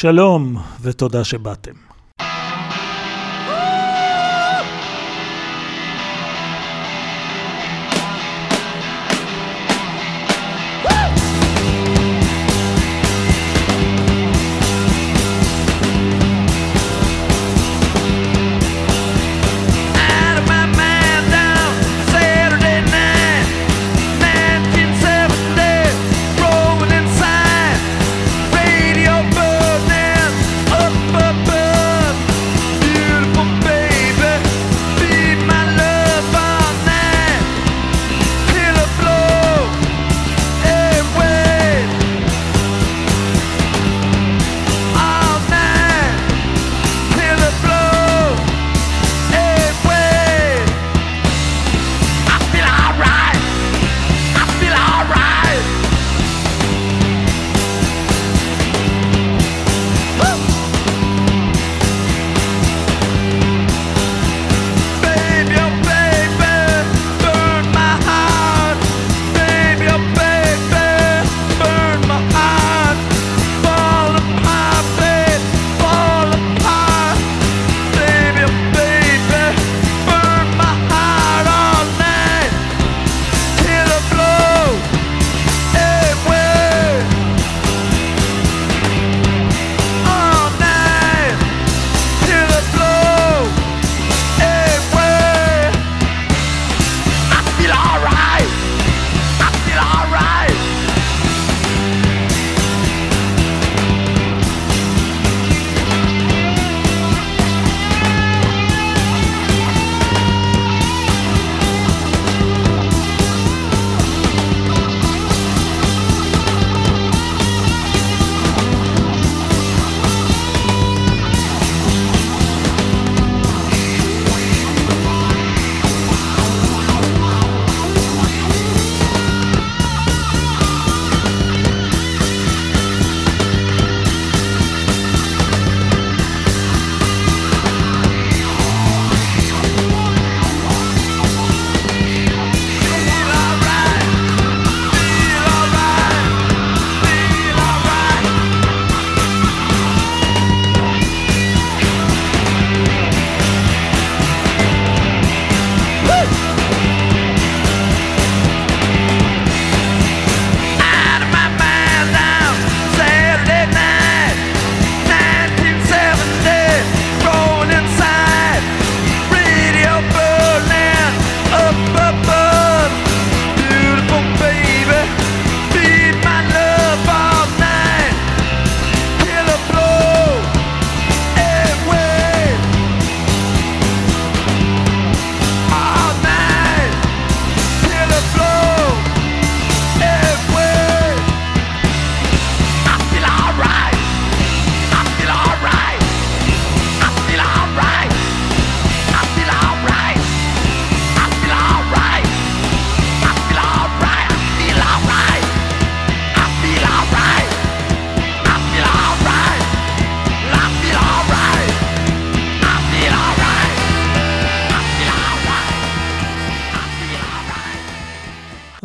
שלום ותודה שבאתם.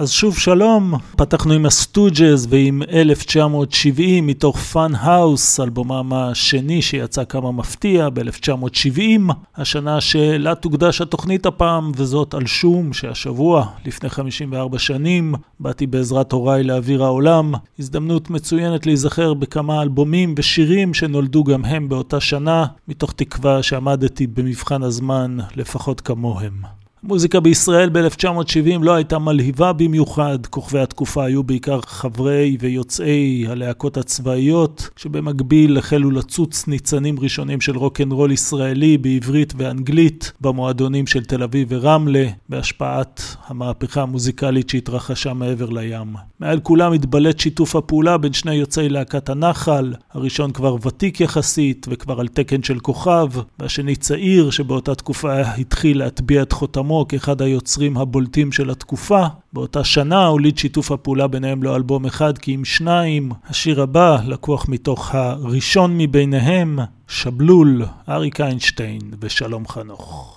אז שוב שלום, פתחנו עם הסטוג'ז ועם 1970 מתוך Fun House, אלבומם השני שיצא כמה מפתיע ב-1970, השנה שלה תוקדש התוכנית הפעם, וזאת על שום שהשבוע, לפני 54 שנים, באתי בעזרת הוריי לאוויר העולם, הזדמנות מצוינת להיזכר בכמה אלבומים ושירים שנולדו גם הם באותה שנה, מתוך תקווה שעמדתי במבחן הזמן לפחות כמוהם. מוזיקה בישראל ב-1970 לא הייתה מלהיבה במיוחד, כוכבי התקופה היו בעיקר חברי ויוצאי הלהקות הצבאיות, שבמקביל החלו לצוץ ניצנים ראשונים של רוקנרול ישראלי בעברית ואנגלית, במועדונים של תל אביב ורמלה, בהשפעת המהפכה המוזיקלית שהתרחשה מעבר לים. מעל כולם התבלט שיתוף הפעולה בין שני יוצאי להקת הנחל, הראשון כבר ותיק יחסית וכבר על תקן של כוכב, והשני צעיר שבאותה תקופה התחיל להטביע את חותמו כאחד היוצרים הבולטים של התקופה. באותה שנה הוליד שיתוף הפעולה ביניהם לא אלבום אחד כי אם שניים. השיר הבא לקוח מתוך הראשון מביניהם, שבלול, אריק איינשטיין ושלום חנוך.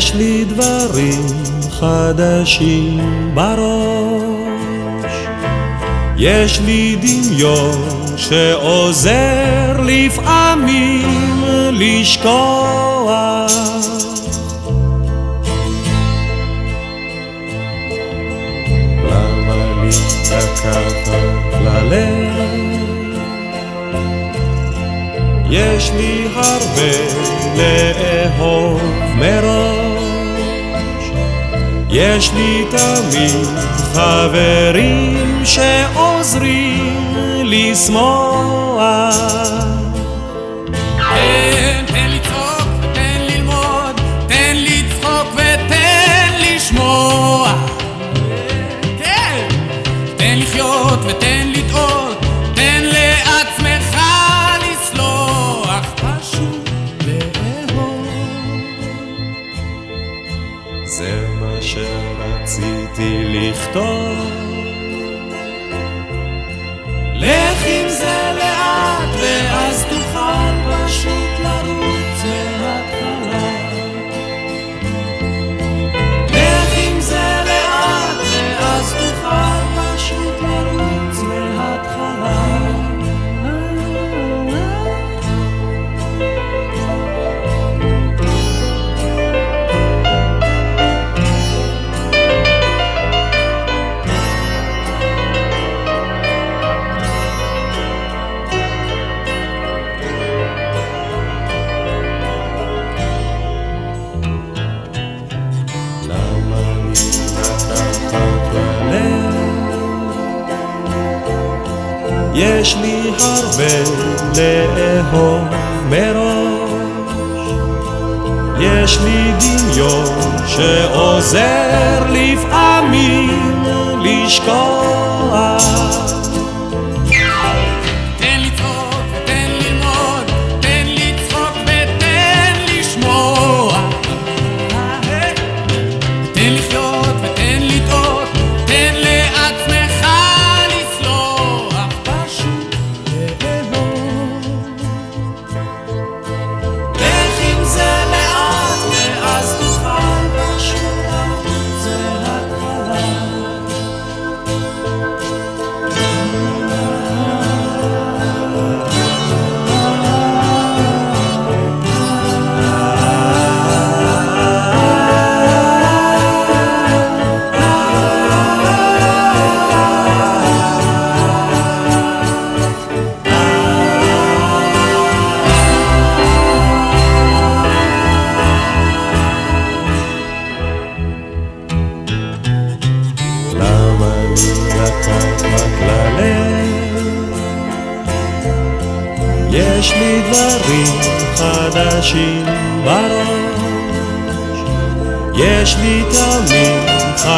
יש לי דברים חדשים בראש, יש לי דמיון שעוזר לפעמים לשכוח. למה לי לקחת ללב? יש לי הרבה לאהוב מראש, יש לי תמיד חברים שעוזרים לשמוח. לכתוב. לך עם זה לאט, ואז תוכל פשוט לרוץ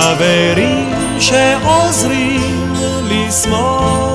חברים שעוזרים לשמוח.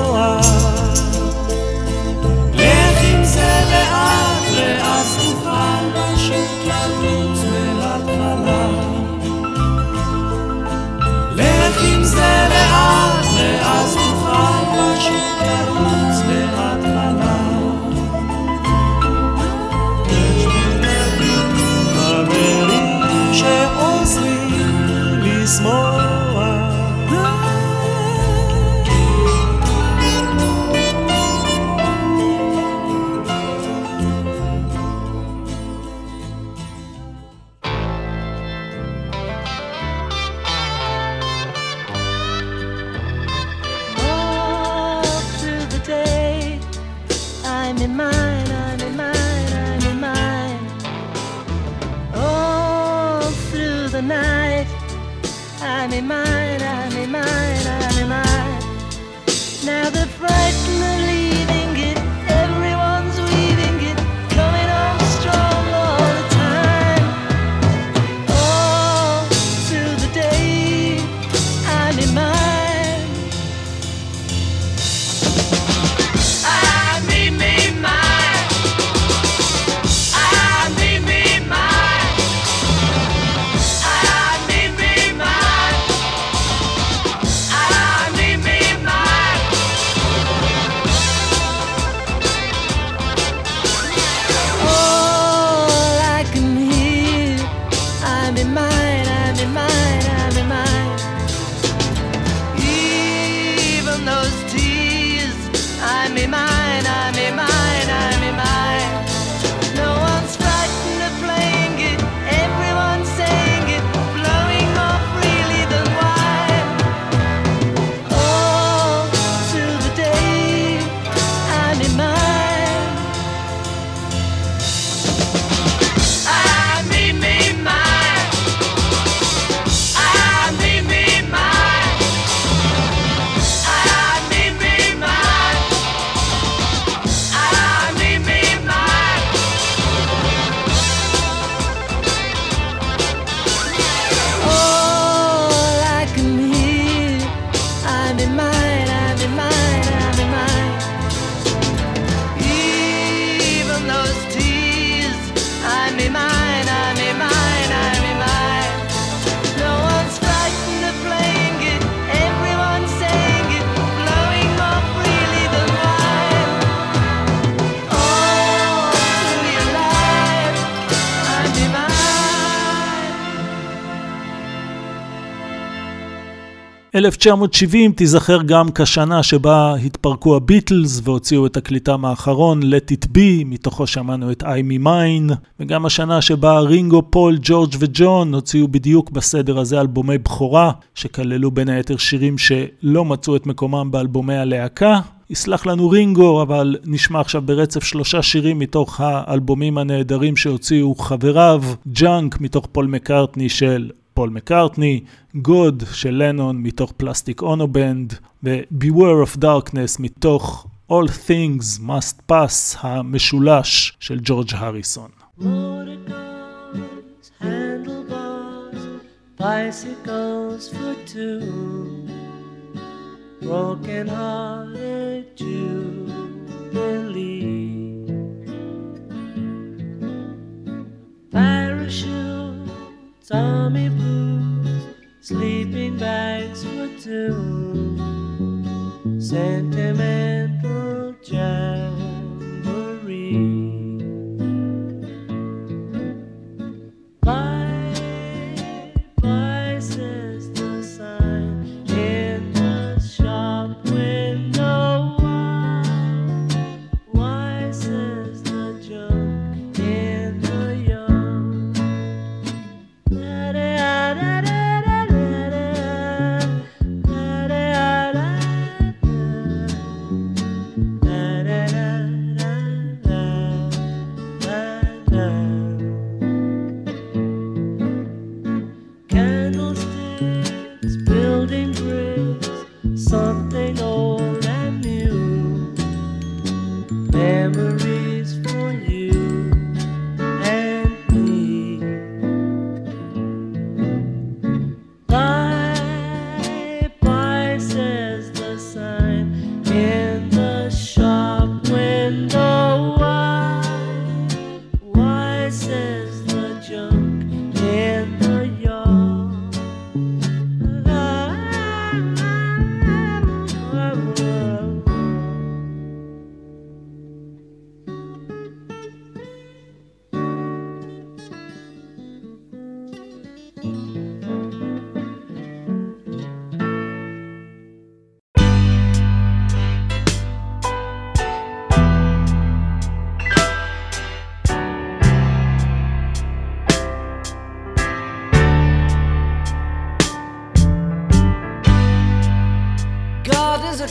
1970 תיזכר גם כשנה שבה התפרקו הביטלס והוציאו את תקליטם האחרון, Let It Be, מתוכו שמענו את I Me Mine, וגם השנה שבה רינגו, פול, ג'ורג' וג'ון הוציאו בדיוק בסדר הזה אלבומי בכורה, שכללו בין היתר שירים שלא מצאו את מקומם באלבומי הלהקה. יסלח לנו רינגו, אבל נשמע עכשיו ברצף שלושה שירים מתוך האלבומים הנהדרים שהוציאו חבריו, Junk מתוך פול מקארטני של פול מקארטני, God של לנון מתוך Plastic Ono Band, ו-Beware of Darkness מתוך All Things Must Pass המשולש של ג'ורג' הריסון. bicycles for two, broken hearted sentiment.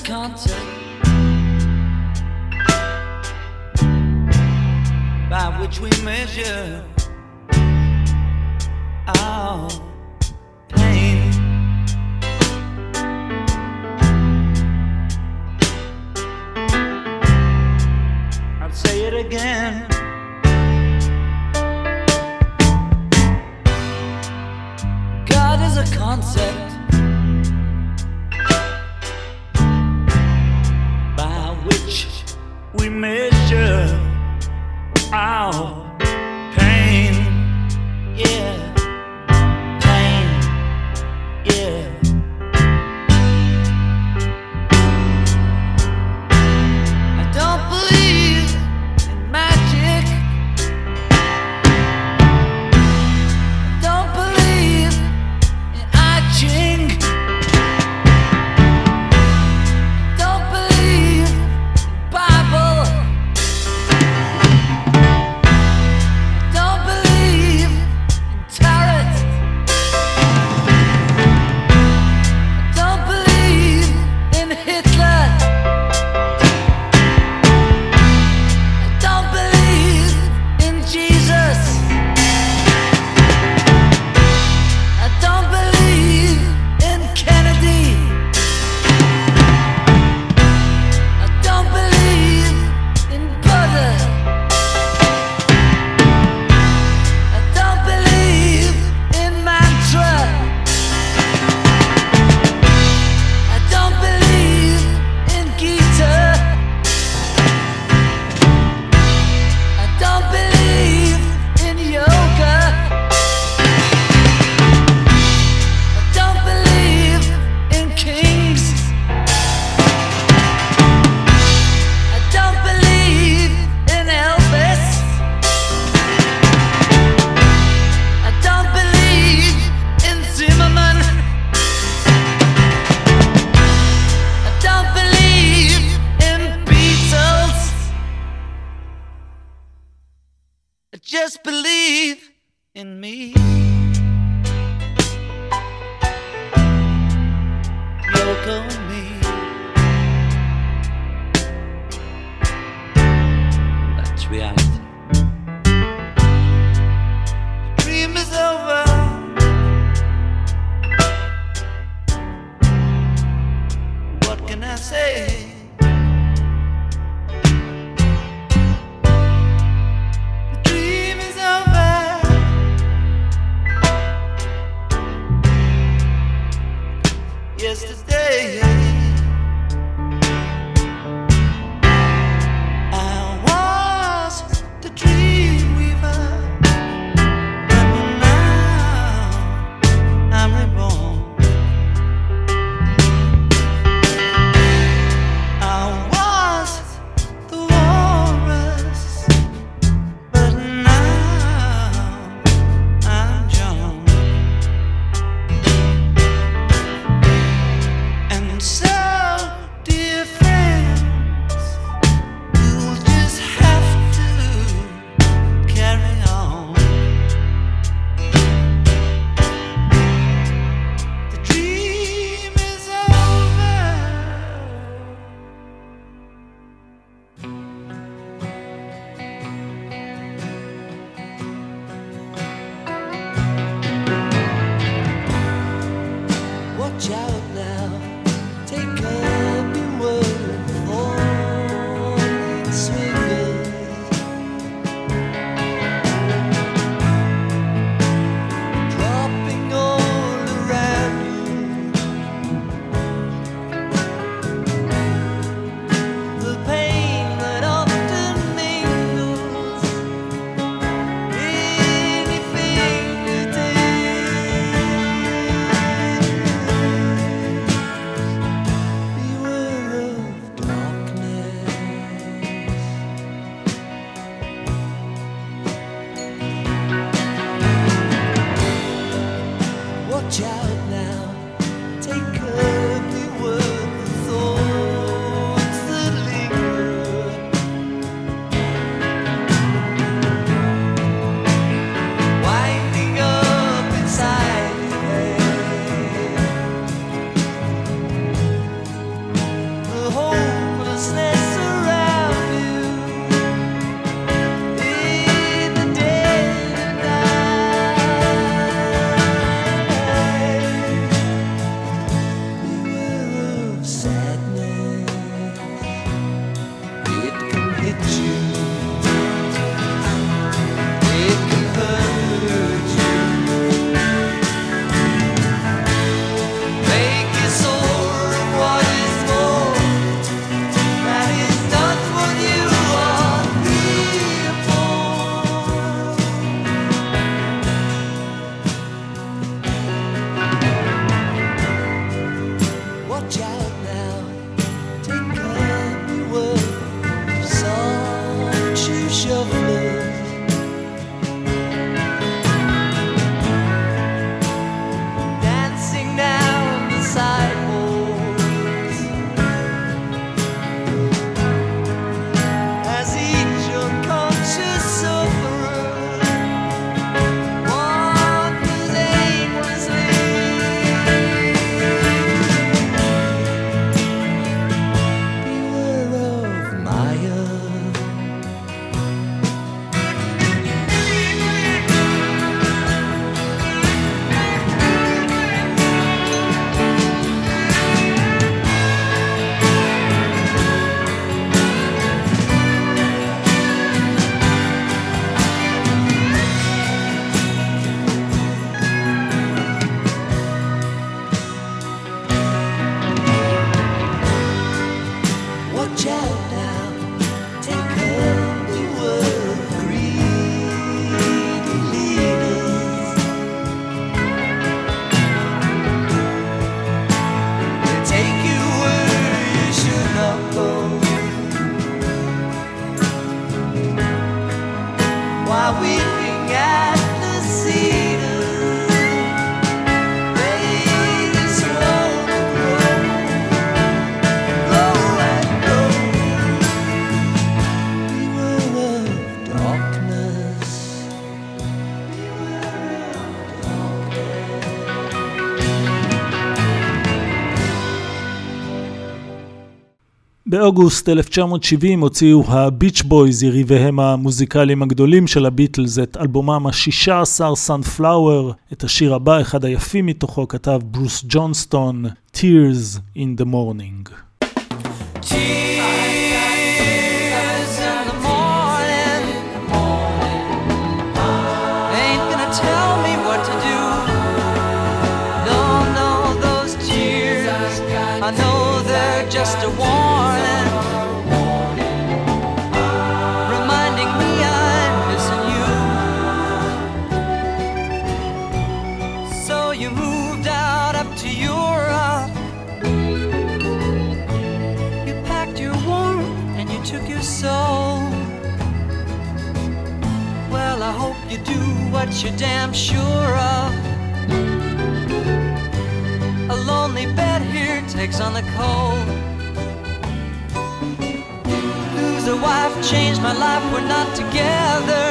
content by which we measure our. באוגוסט 1970 הוציאו הביץ' בויז, יריביהם המוזיקליים הגדולים של הביטלס, את אלבומם ה-16 סאנפלאואר. את השיר הבא, אחד היפים מתוכו, כתב ברוס ג'ונסטון, Tears in the Morning. just you're damn sure of. A lonely bed here takes on the cold. Lose a wife, changed my life, we're not together.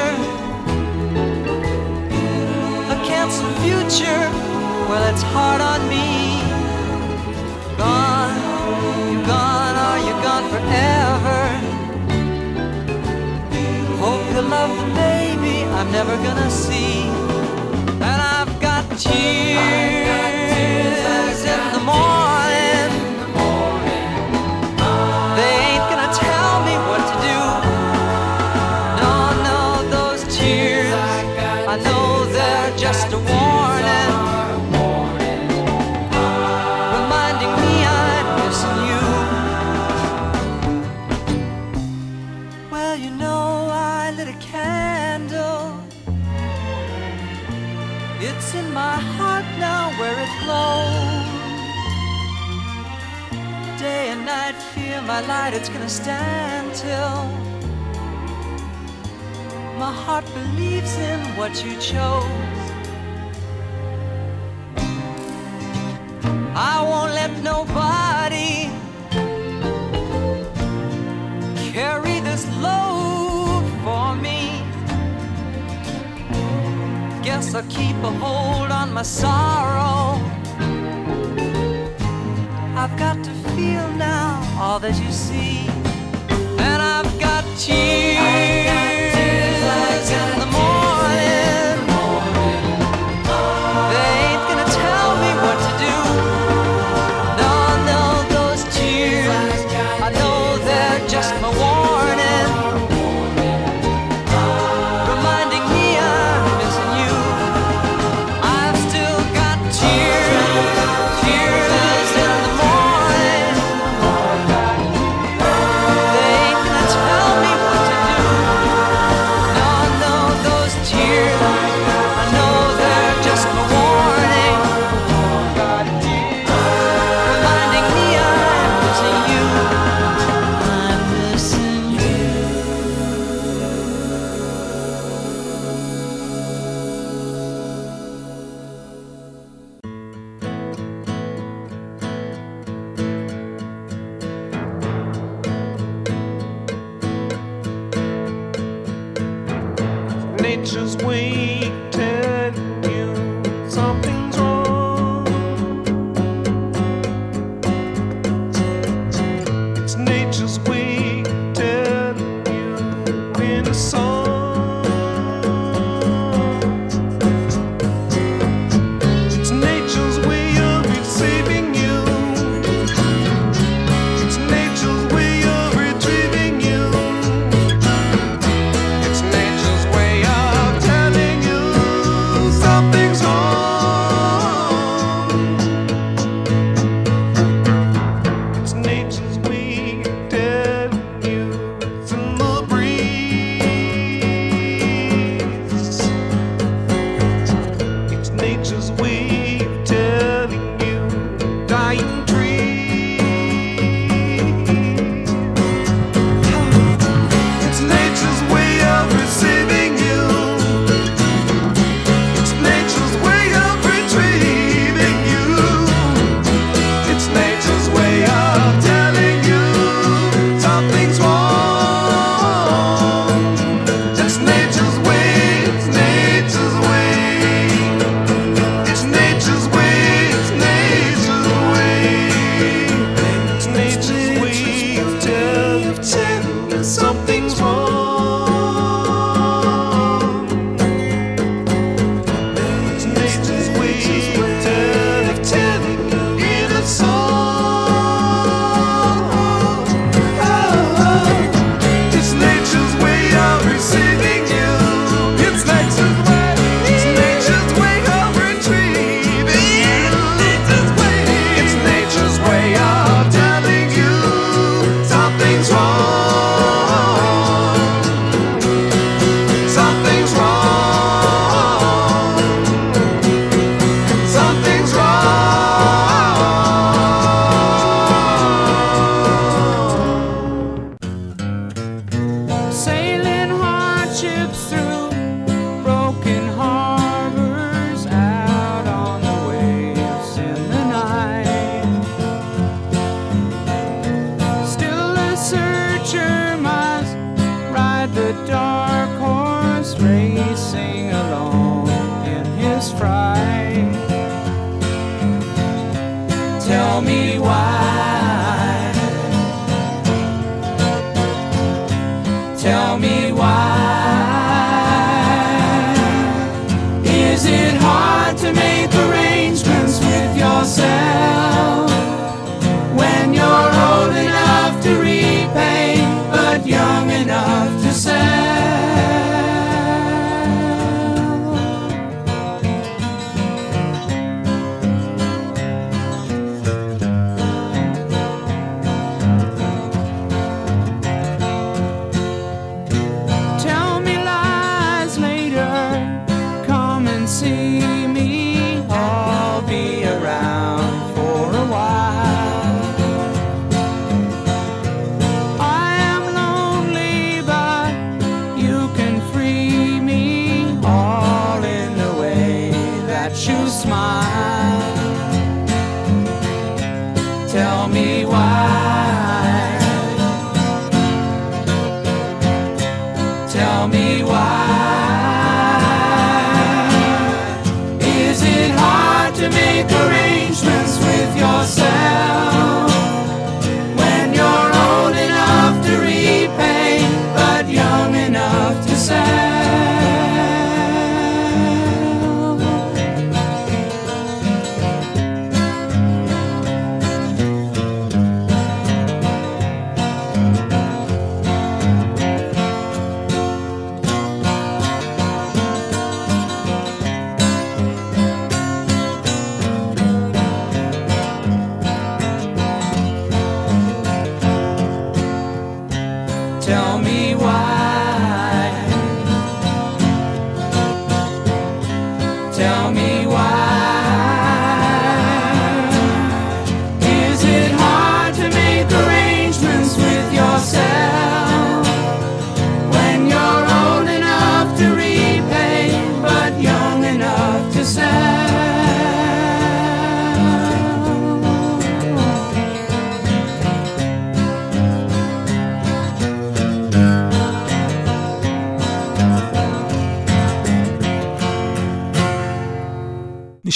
A canceled future, well, it's hard on me. Gone, you gone, are you gone forever? Hope you love the baby I'm never gonna see. And I've got tears in the morning. My light, it's gonna stand till my heart believes in what you chose. I won't let nobody carry this load for me. Guess I'll keep a hold on my sorrow. I've got to feel now all that you see, and I've got tears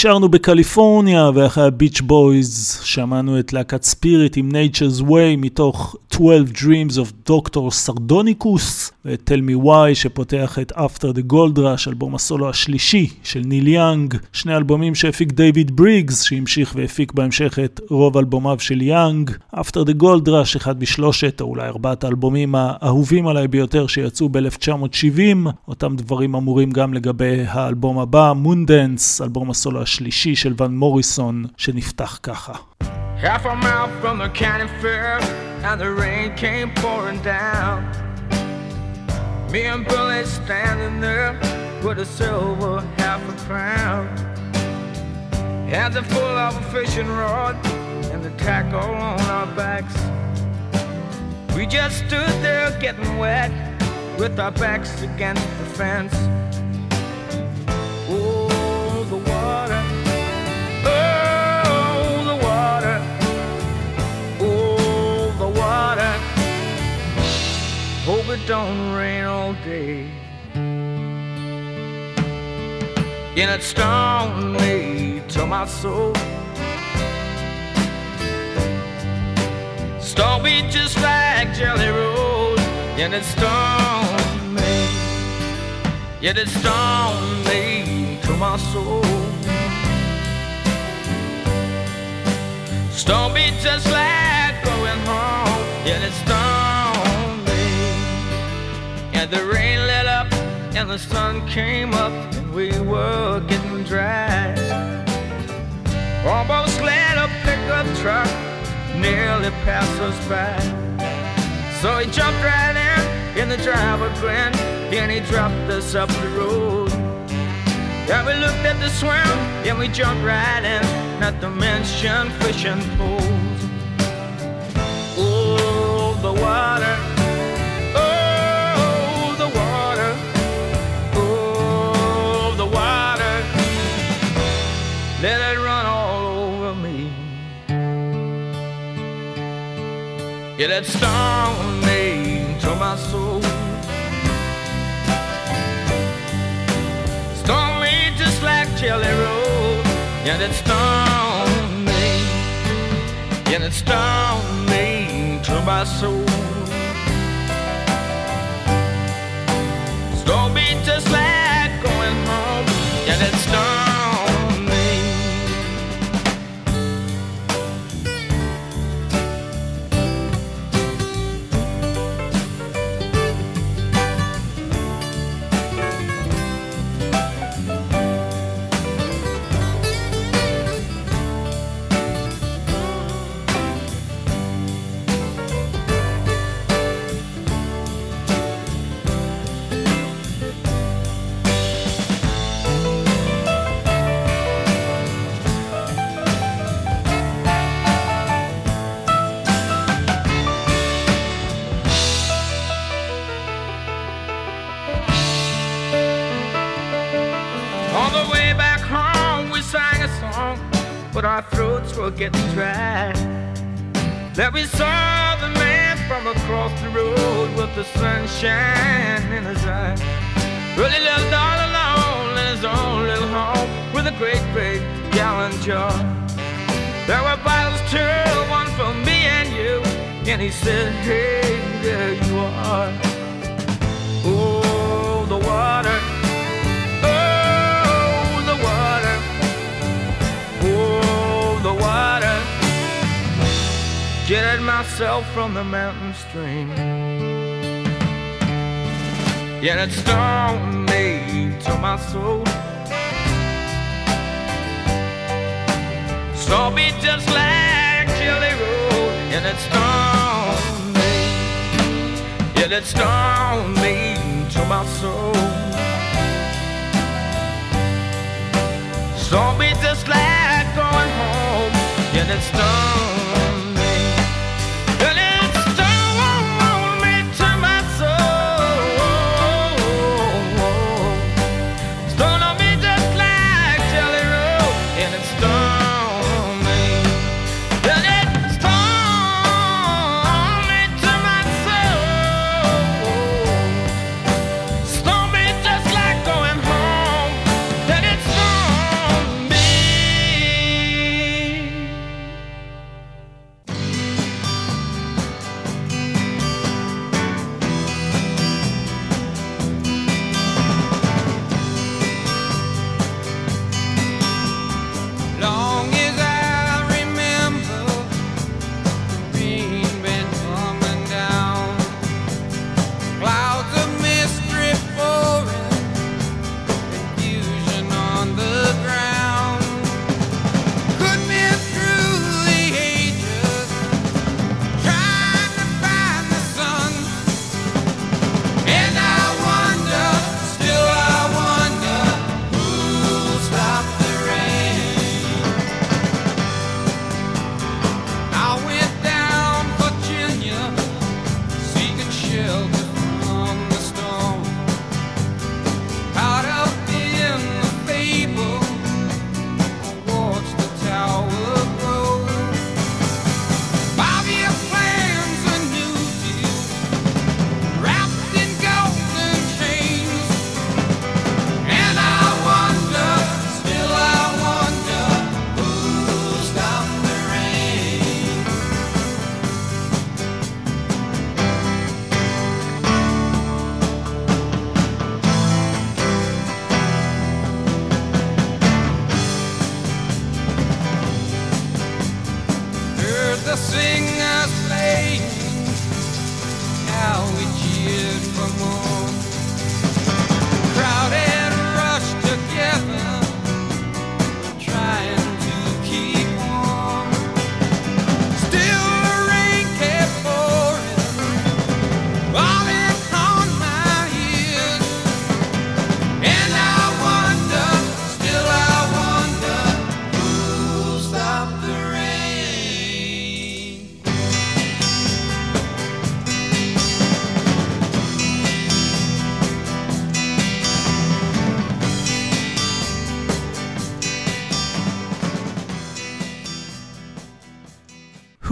נשארנו בקליפורניה, ואחרי הביץ' בויז שמענו את להקת ספיריט עם Nature's Way מתוך 12 Dreams of Dr. Sardonicus, ואת Tell Me Why שפותח את After the Gold Rush, אלבום הסולו השלישי של ניל יאנג, שני אלבומים שהפיק דיוויד בריגס, שהמשיך והפיק בהמשך את רוב אלבומיו של יאנג. After the Gold Rush, אחד משלושת או אולי ארבעת האלבומים האהובים עליי ביותר שיצאו ב-1970, אותם דברים אמורים גם לגבי האלבום הבא, Moondance, אלבום הסולו השלישי של ון מוריסון, שנפתח ככה. Half a mile from the county fair, and the rain came pouring down. Me and Billy standing there with a silver half a crown. Hands are full of a fishing rod and the tackle on our backs. We just stood there getting wet with our backs against the fence. Hope it don't rain all day. And it stung me to my soul. Stung me just like Jelly Roll. And it stung me. Yet it stung me to my soul. Stung me just like going home. Yet it stung. And the rain let up and the sun came up and we were getting dry. Almost let a pickup truck nearly pass us by. So he jumped right in, in the driver grinned, and he dropped us up the road. Yeah, we looked at the swim, and we jumped right in, not to mention fishing poles. Oh, the water. That stung me to my soul. Stung me just like Jelly Roll. Yeah, that stung me. Yeah, that stung me to my soul. Throats were getting. That we saw the man from across the road with the sunshine in his eyes. Well, he lived all alone in his own little home with a great big gallon jar. There were bottles too, one for me and you. And he said, Hey, there you are. Water. Jetted myself from the mountain stream. Yet it stung me to my soul. Saw me just like Jelly Roll, and it stung me. Yet it stung me to my soul. Saw me just like it's done.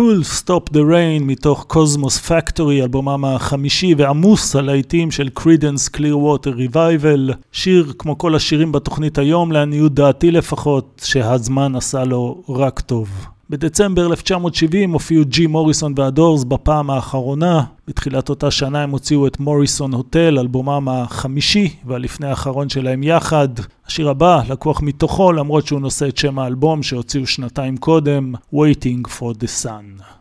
Who'll Stop the Rain מתוך קוזמוס פקטורי, אלבומם החמישי ועמוס הלהיטים של Credence Clearwater Revival, שיר כמו כל השירים בתוכנית היום, לעניות דעתי לפחות, שהזמן עשה לו רק טוב. בדצמבר 1970 הופיעו ג'י מוריסון והדורס בפעם האחרונה. בתחילת אותה שנה הם הוציאו את מוריסון הוטל, אלבומם החמישי והלפני האחרון שלהם יחד. השיר הבא לקוח מתוכו, למרות שהוא נושא את שם האלבום שהוציאו שנתיים קודם, Waiting for the Sun.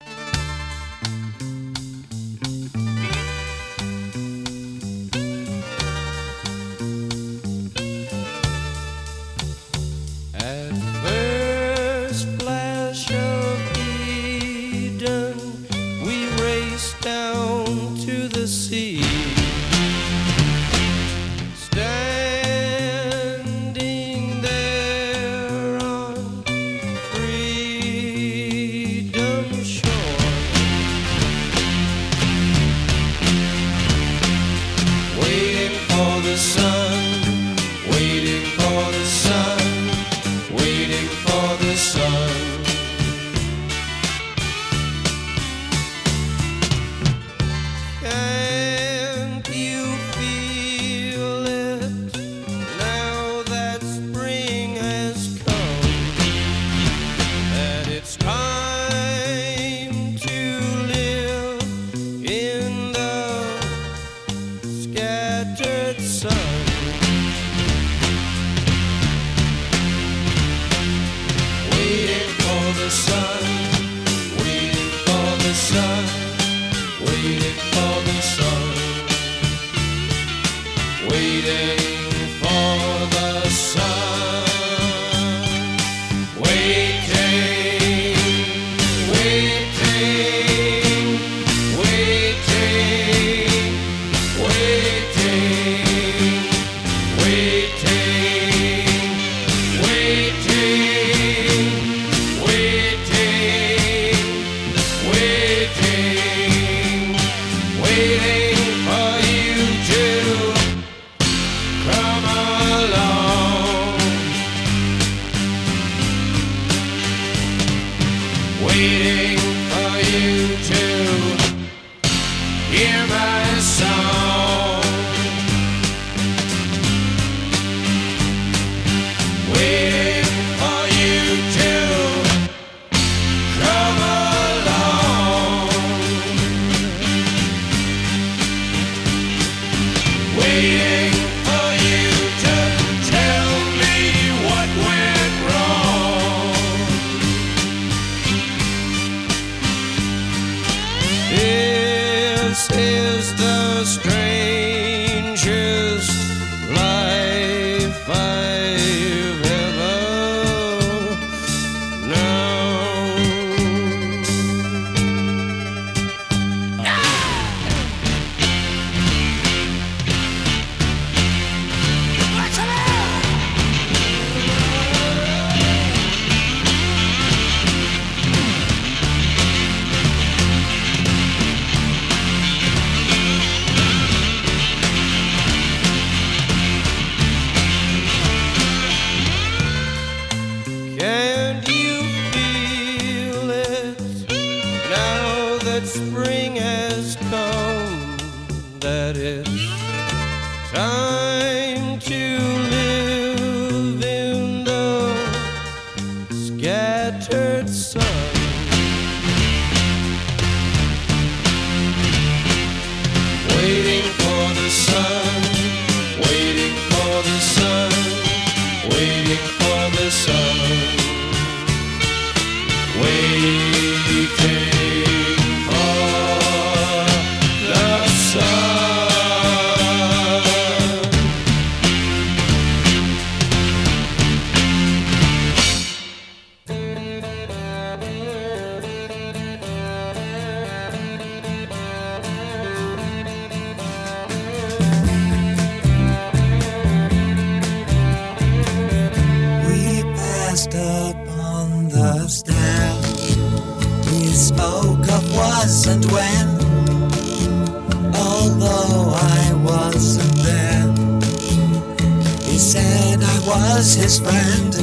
was his friend,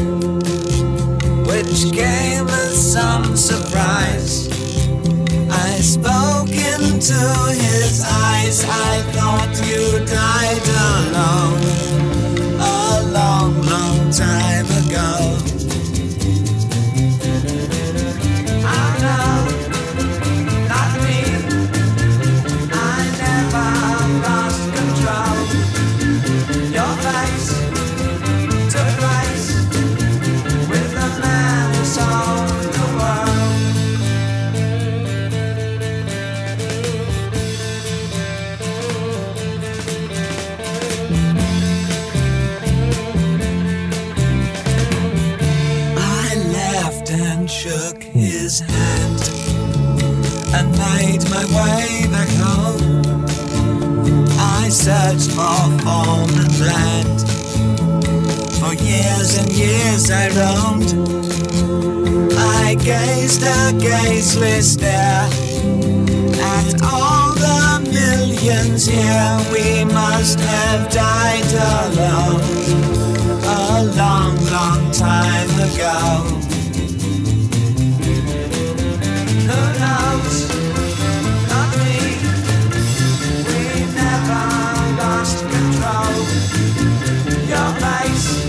which came as some surprise. I spoke into his eyes. I and years I roamed. I gazed a gazeless there at all the millions here. We must have died alone a long, long time ago. Who knows? Not me. We never lost control. Your face.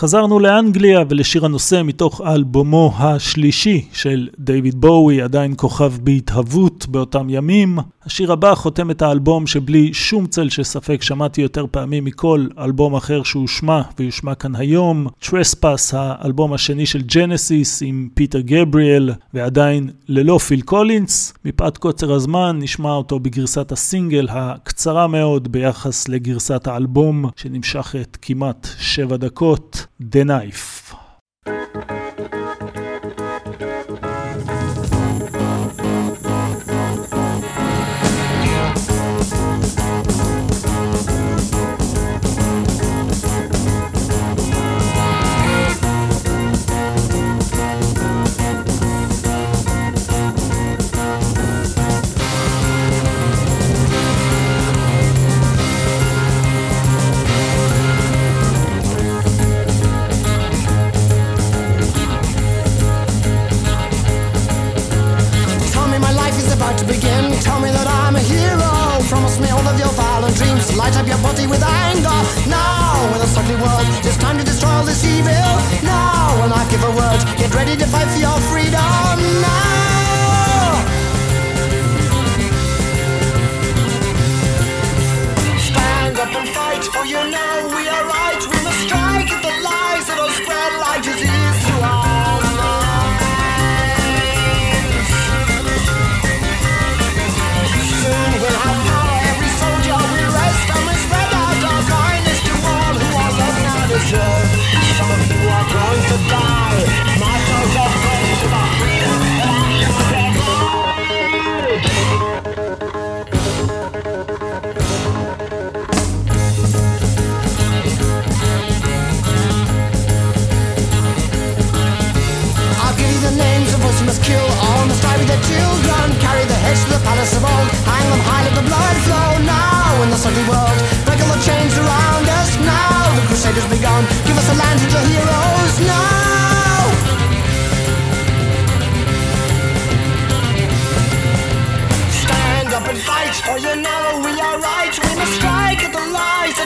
חזרנו לאנגליה ולשיר הנושא מתוך אלבומו השלישי של דיוויד בואי, עדיין כוכב בהתהוות באותם ימים. השיר הבא חותם את האלבום שבלי שום צל של ספק שמעתי יותר פעמים מכל אלבום אחר שהושמע ויושמע כאן היום. Trespass, האלבום השני של ג'נסיס עם פיטר גבריאל ועדיין ללא פיל קולינס. מפאת קוצר הזמן נשמע אותו בגרסת הסינגל הקצרה מאוד ביחס לגרסת האלבום שנמשכת כמעט שבע דקות. The Knife. Ready to fight for your freedom. The world, the chains around us. Now the crusaders begun. Give us a land to the heroes. Now. Stand up and fight, for you know we are right. We must strike at the lies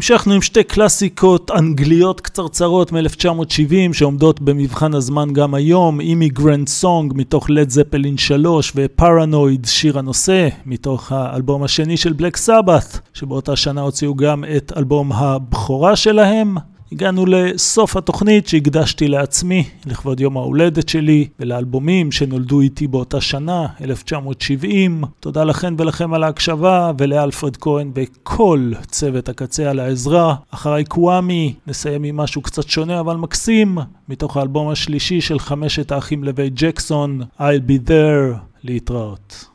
המשכנו עם שתי קלאסיקות אנגליות קצרצרות מ-1970 שעומדות במבחן הזמן גם היום, אימיגרנט סונג מתוך לד זפלין 3 ופרנויד שיר הנושא מתוך האלבום השני של בלק סבת שבאותה שנה הוציאו גם את אלבום הבכורה שלהם. הגענו לסוף התוכנית שהקדשתי לעצמי לכבוד יום ההולדת שלי ולאלבומים שנולדו איתי באותה שנה, 1970. תודה לכן ולכם על ההקשבה ולאלפרד כהן וכל צוות הקצה על העזרה. אחריי קוואמי, נסיים עם משהו קצת שונה אבל מקסים, מתוך האלבום השלישי של חמשת האחים לוי ג'קסון, I'll be there, להתראות.